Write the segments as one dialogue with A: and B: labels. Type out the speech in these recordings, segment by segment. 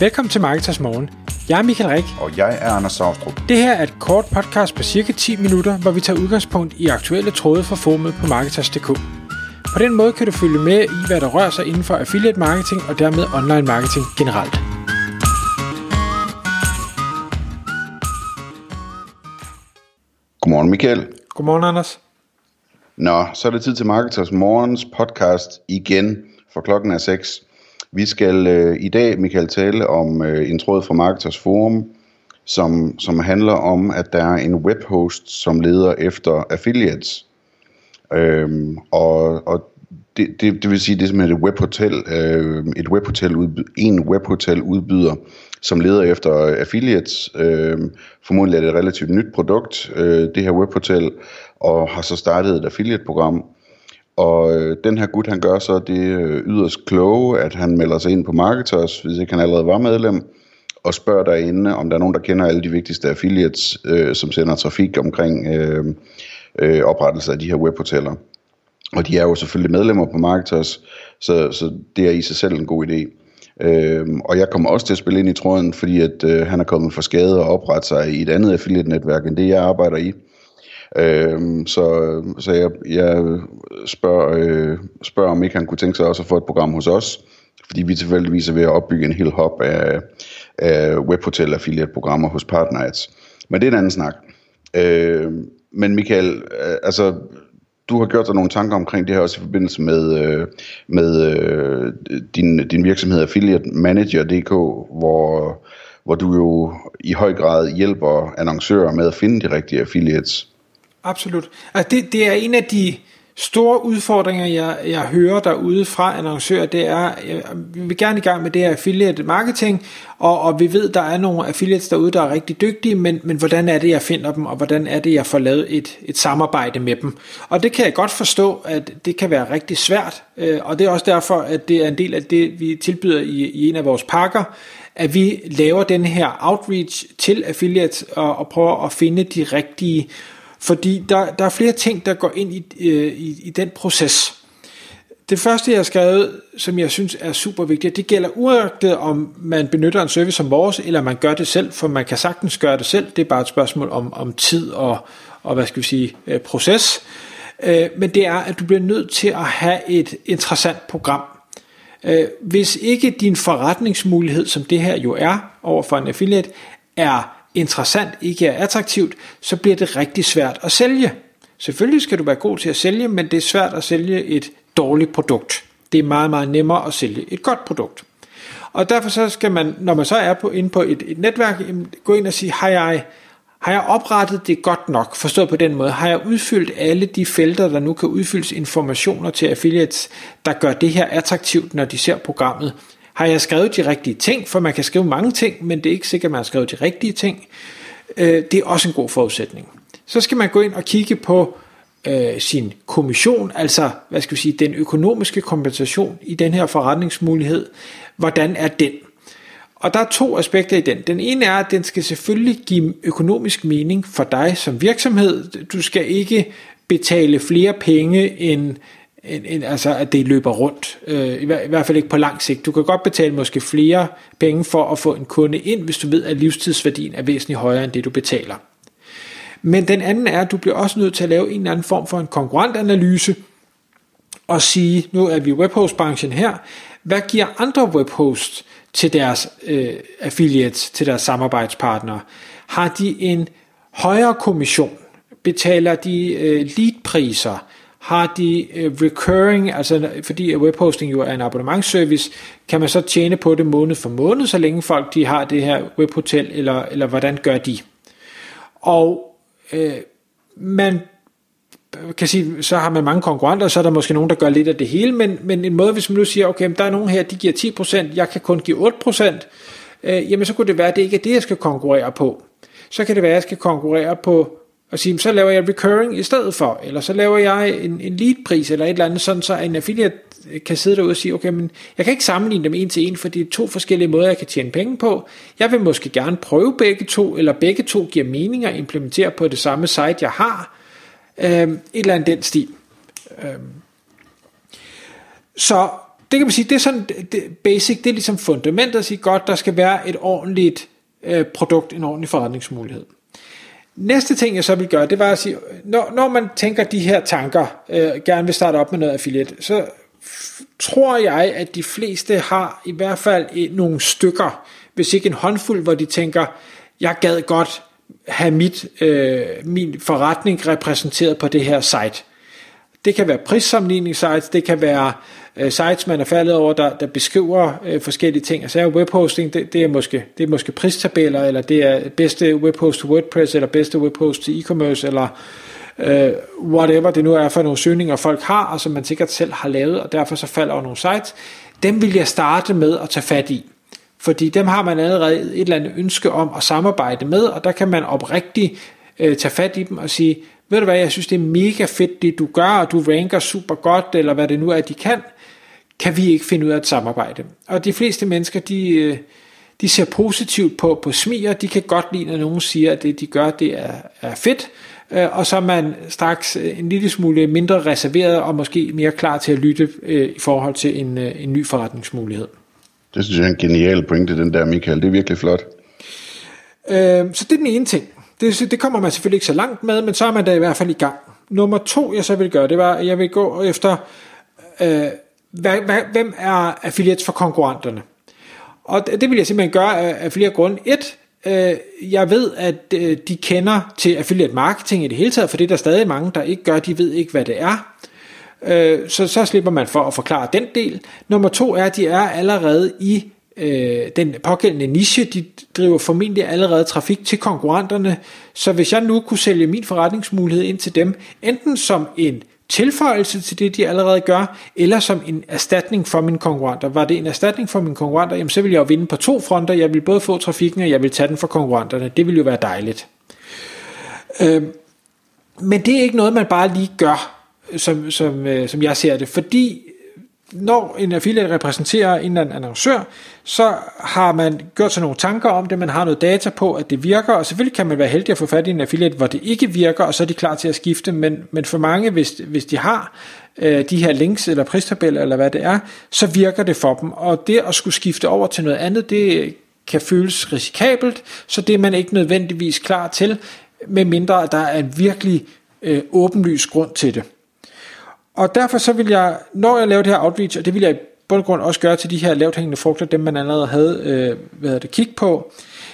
A: Velkommen til Marketers Morgen. Jeg er Michael Rik.
B: Og jeg er Anders Saustrup.
A: Det her er et kort podcast på cirka 10 minutter, hvor vi tager udgangspunkt i aktuelle tråde fra formet på Marketers.dk. På den måde kan du følge med i, hvad der rører sig inden for affiliate marketing og dermed online marketing generelt.
B: Godmorgen Michael.
A: Godmorgen Anders.
B: Nå, så er det tid til Marketers Morgens podcast igen, for klokken er 6. Vi skal øh, i dag, Michael, tale om øh, en tråd fra Marketers Forum, som, som handler om, at der er en webhost, som leder efter affiliates. Øhm, og og det, det, det vil sige, det er simpelthen et webhotel, øh, et webhotel udby, en webhotel udbyder, som leder efter affiliates. Øh, formodentlig er det et relativt nyt produkt, øh, det her webhotel, og har så startet et affiliate-program. Og øh, den her gut, han gør så det øh, yderst kloge, at han melder sig ind på Marketers, hvis ikke han allerede var medlem, og spørger derinde, om der er nogen, der kender alle de vigtigste affiliates, øh, som sender trafik omkring øh, øh, oprettelse af de her webhoteller. Og de er jo selvfølgelig medlemmer på Marketers, så, så det er i sig selv en god idé. Øhm, og jeg kommer også til at spille ind i tråden, fordi at øh, han er kommet for skade og oprette sig i et andet affiliate-netværk, end det jeg arbejder i. Øhm, så så jeg, jeg spørger, øh, spørger, om ikke han kunne tænke sig også at få et program hos os, fordi vi tilfældigvis er ved at opbygge en hel hop af, af webhotel affiliate programmer hos Partners. Men det er en anden snak. Øh, men Michael, øh, altså du har gjort dig nogle tanker omkring det her også i forbindelse med, øh, med øh, din, din virksomhed Affiliate Manager.dk, hvor, hvor du jo i høj grad hjælper annoncører med at finde de rigtige affiliates.
A: Absolut. Altså det, det er en af de store udfordringer, jeg, jeg hører derude fra annoncører, det er, jeg, vi vil gerne i gang med det her affiliate marketing, og, og vi ved, der er nogle affiliates derude, der er rigtig dygtige, men, men hvordan er det, jeg finder dem, og hvordan er det, jeg får lavet et, et samarbejde med dem. Og det kan jeg godt forstå, at det kan være rigtig svært, øh, og det er også derfor, at det er en del af det, vi tilbyder i, i en af vores pakker, at vi laver den her outreach til affiliates og, og prøver at finde de rigtige fordi der, der er flere ting, der går ind i, øh, i, i den proces. Det første, jeg har skrevet, som jeg synes er super vigtigt, det gælder uagtet om man benytter en service som vores, eller man gør det selv, for man kan sagtens gøre det selv. Det er bare et spørgsmål om, om tid og, og hvad skal vi sige, øh, proces. Øh, men det er, at du bliver nødt til at have et interessant program. Øh, hvis ikke din forretningsmulighed, som det her jo er over for en affiliate, er interessant, ikke er attraktivt, så bliver det rigtig svært at sælge. Selvfølgelig skal du være god til at sælge, men det er svært at sælge et dårligt produkt. Det er meget, meget nemmere at sælge et godt produkt. Og derfor så skal man, når man så er på, inde på et, et netværk, gå ind og sige, har jeg, har jeg oprettet det godt nok, forstået på den måde? Har jeg udfyldt alle de felter, der nu kan udfyldes informationer til affiliates, der gør det her attraktivt, når de ser programmet? Har jeg skrevet de rigtige ting? For man kan skrive mange ting, men det er ikke sikkert, at man har skrevet de rigtige ting. Øh, det er også en god forudsætning. Så skal man gå ind og kigge på øh, sin kommission, altså hvad skal vi sige, den økonomiske kompensation i den her forretningsmulighed. Hvordan er den? Og der er to aspekter i den. Den ene er, at den skal selvfølgelig give økonomisk mening for dig som virksomhed. Du skal ikke betale flere penge end en, en, altså at det løber rundt. Øh, i, hver, I hvert fald ikke på lang sigt. Du kan godt betale måske flere penge for at få en kunde ind, hvis du ved, at livstidsværdien er væsentligt højere end det, du betaler. Men den anden er, at du bliver også nødt til at lave en eller anden form for en konkurrentanalyse og sige, nu er vi i webhostbranchen her, hvad giver andre webhosts til deres øh, affiliates, til deres samarbejdspartnere? Har de en højere kommission? Betaler de øh, leadpriser? Har de øh, recurring, altså fordi webhosting jo er en abonnementsservice, kan man så tjene på det måned for måned, så længe folk de har det her webhotel, eller, eller hvordan gør de? Og øh, man kan sige, så har man mange konkurrenter, så er der måske nogen, der gør lidt af det hele, men, men en måde, hvis man nu siger, okay, der er nogen her, de giver 10%, jeg kan kun give 8%, øh, jamen så kunne det være, at det ikke er det, jeg skal konkurrere på. Så kan det være, at jeg skal konkurrere på og sige, så laver jeg recurring i stedet for, eller så laver jeg en, en lead-pris eller et eller andet, sådan så en affiliate øh, kan sidde derude og sige, okay, men jeg kan ikke sammenligne dem en til en, for det er to forskellige måder, jeg kan tjene penge på. Jeg vil måske gerne prøve begge to, eller begge to giver mening at implementere på det samme site, jeg har. Øhm, et eller andet den stil. Øhm. Så det kan man sige, det er sådan det, basic, det er ligesom fundamentet at sige, godt, der skal være et ordentligt øh, produkt, en ordentlig forretningsmulighed. Næste ting, jeg så vil gøre, det var at sige, når, når man tænker de her tanker, øh, gerne vil starte op med noget affiliate, så tror jeg, at de fleste har i hvert fald øh, nogle stykker, hvis ikke en håndfuld, hvor de tænker, jeg gad godt have mit, øh, min forretning repræsenteret på det her site. Det kan være prissammenligningssites, det kan være øh, sites, man er faldet over, der, der beskriver øh, forskellige ting. Altså er webhosting, det, det, er måske, det er måske pristabeller, eller det er bedste webhost til WordPress, eller bedste webhost til e-commerce, eller øh, whatever det nu er for nogle søgninger, folk har, og som man sikkert selv har lavet, og derfor så falder over nogle sites. Dem vil jeg starte med at tage fat i. Fordi dem har man allerede et eller andet ønske om at samarbejde med, og der kan man oprigtigt øh, tage fat i dem og sige, ved du hvad, jeg synes det er mega fedt det du gør, og du ranker super godt, eller hvad det nu er, de kan, kan vi ikke finde ud af at samarbejde. Og de fleste mennesker, de, øh, de ser positivt på, på smier, de kan godt lide, når nogen siger, at det de gør, det er, er fedt, øh, og så er man straks øh, en lille smule mindre reserveret, og måske mere klar til at lytte i forhold til en, en ny forretningsmulighed.
B: Det synes jeg er en genial pointe, den der, Michael. Det er virkelig flot.
A: Så det er den ene ting. Det, det kommer man selvfølgelig ikke så langt med, men så er man da i hvert fald i gang. Nummer to, jeg så vil gøre, det var, at jeg vil gå efter, øh, hvad, hvad, hvem er affiliates for konkurrenterne? Og det, det vil jeg simpelthen gøre af, flere grunde. Et, øh, jeg ved, at øh, de kender til affiliate marketing i det hele taget, for det er der stadig mange, der ikke gør, de ved ikke, hvad det er. Øh, så, så slipper man for at forklare den del. Nummer to er, at de er allerede i øh, den pågældende niche, de driver formentlig allerede trafik til konkurrenterne, så hvis jeg nu kunne sælge min forretningsmulighed ind til dem, enten som en tilføjelse til det, de allerede gør, eller som en erstatning for mine konkurrenter. Var det en erstatning for mine konkurrenter, jamen så vil jeg jo vinde på to fronter. Jeg vil både få trafikken, og jeg vil tage den for konkurrenterne. Det vil jo være dejligt. Øh, men det er ikke noget, man bare lige gør, som, som, øh, som jeg ser det, fordi når en affiliate repræsenterer en eller anden annoncør, så har man gjort sig nogle tanker om det, man har noget data på, at det virker, og selvfølgelig kan man være heldig at få fat i en affiliate, hvor det ikke virker, og så er de klar til at skifte, men, men for mange, hvis, hvis de har øh, de her links eller pristabeller eller hvad det er, så virker det for dem, og det at skulle skifte over til noget andet, det kan føles risikabelt, så det er man ikke nødvendigvis klar til, medmindre der er en virkelig øh, åbenlys grund til det. Og derfor så vil jeg, når jeg laver det her outreach, og det vil jeg i bund og grund også gøre til de her lavt hængende frugter, dem man allerede havde øh, hvad det, kig på,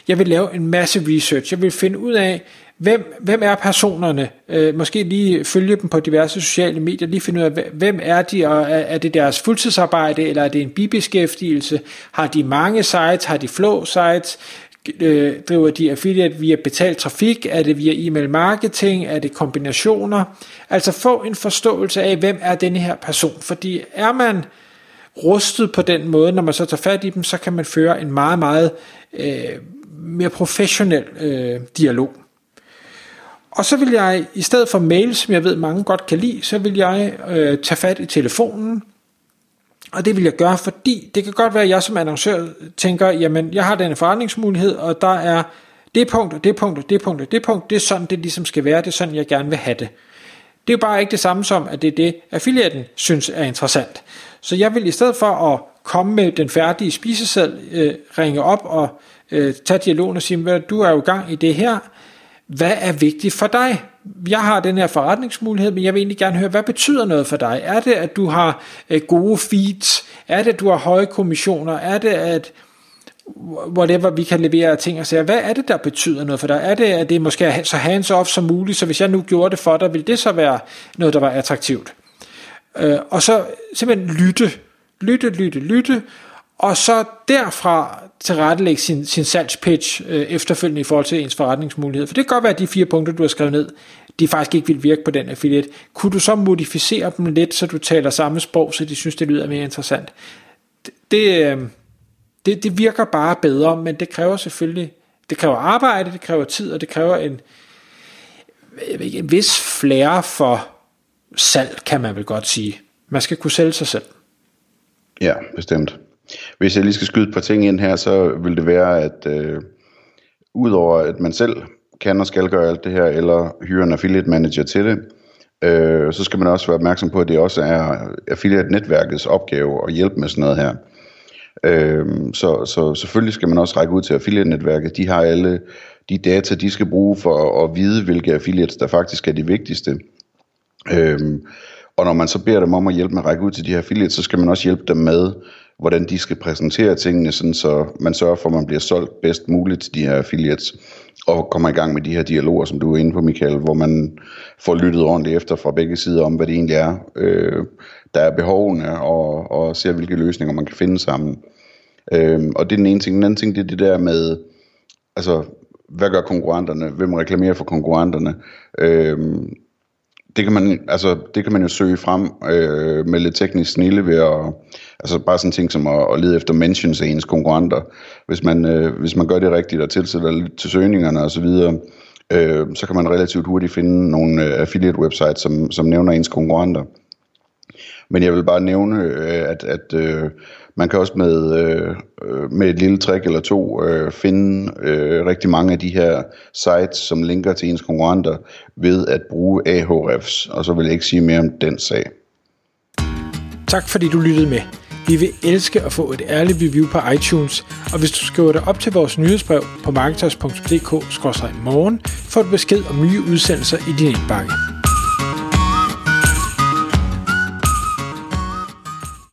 A: jeg vil lave en masse research. Jeg vil finde ud af, hvem, hvem er personerne? Øh, måske lige følge dem på diverse sociale medier, lige finde ud af, hvem er de, og er, er det deres fuldtidsarbejde, eller er det en bibeskæftigelse? Har de mange sites? Har de flow sites? Øh, driver de affiliate via betalt trafik? Er det via e-mail marketing? Er det kombinationer? Altså få en forståelse af, hvem er denne her person. Fordi er man rustet på den måde, når man så tager fat i dem, så kan man føre en meget, meget øh, mere professionel øh, dialog. Og så vil jeg, i stedet for mail, som jeg ved mange godt kan lide, så vil jeg øh, tage fat i telefonen, og det vil jeg gøre, fordi det kan godt være, at jeg som annoncør tænker, jamen jeg har denne forretningsmulighed, og der er det punkt, og det punkt, og det punkt, og det punkt, det er sådan, det ligesom skal være, det er sådan, jeg gerne vil have det. Det er jo bare ikke det samme som, at det er det, affiliaten synes er interessant. Så jeg vil i stedet for at komme med den færdige spiseseddel, øh, ringe op og øh, tage dialogen og sige, du er jo i gang i det her, hvad er vigtigt for dig? Jeg har den her forretningsmulighed, men jeg vil egentlig gerne høre, hvad betyder noget for dig? Er det, at du har øh, gode feeds? Er det, at du har høje kommissioner? Er det, at whatever vi kan levere ting og sige, hvad er det, der betyder noget for dig? Er det, at det måske er så hands-off som muligt, så hvis jeg nu gjorde det for dig, ville det så være noget, der var attraktivt? Øh, og så simpelthen lytte, lytte, lytte, lytte, og så derfra tilrettelægge sin, sin salgspitch øh, efterfølgende i forhold til ens forretningsmulighed. For det kan godt være, at de fire punkter, du har skrevet ned, de faktisk ikke vil virke på den affiliate. Kunne du så modificere dem lidt, så du taler samme sprog, så de synes, det lyder mere interessant? Det, det, det, det virker bare bedre, men det kræver selvfølgelig, det kræver arbejde, det kræver tid, og det kræver en, jeg ved ikke, en vis flære for salg, kan man vel godt sige. Man skal kunne sælge sig selv.
B: Ja, bestemt. Hvis jeg lige skal skyde et par ting ind her, så vil det være, at øh, udover at man selv kan og skal gøre alt det her, eller hyre en affiliate manager til det, Øh, så skal man også være opmærksom på, at det også er affiliate-netværkets opgave at hjælpe med sådan noget her. Øh, så, så selvfølgelig skal man også række ud til affiliate-netværket. De har alle de data, de skal bruge for at vide, hvilke affiliates, der faktisk er de vigtigste. Øh, og når man så beder dem om at hjælpe med at række ud til de her affiliates, så skal man også hjælpe dem med, hvordan de skal præsentere tingene, sådan så man sørger for, at man bliver solgt bedst muligt til de her affiliates, og kommer i gang med de her dialoger, som du er inde på, Michael, hvor man får lyttet ordentligt efter fra begge sider om, hvad det egentlig er, øh, der er behovene, og, og ser, hvilke løsninger man kan finde sammen. Øh, og det er den ene ting. Den anden ting, det er det der med, altså, hvad gør konkurrenterne? Hvem reklamerer for konkurrenterne? Øh, det kan man, altså, det kan man jo søge frem øh, med lidt teknisk snille ved at, altså bare sådan ting som at, at lede efter mentions af ens konkurrenter. Hvis man, øh, hvis man gør det rigtigt og tilsætter lidt til søgningerne osv., øh, så kan man relativt hurtigt finde nogle øh, affiliate websites, som, som nævner ens konkurrenter. Men jeg vil bare nævne, øh, at, at øh, man kan også med, øh, med et lille trick eller to øh, finde øh, rigtig mange af de her sites, som linker til ens konkurrenter ved at bruge Ahrefs. Og så vil jeg ikke sige mere om den sag.
A: Tak fordi du lyttede med. Vi vil elske at få et ærligt review på iTunes, og hvis du skriver dig op til vores nyhedsbrev på marketers.dk-morgen, får du besked om nye udsendelser i din indbakke.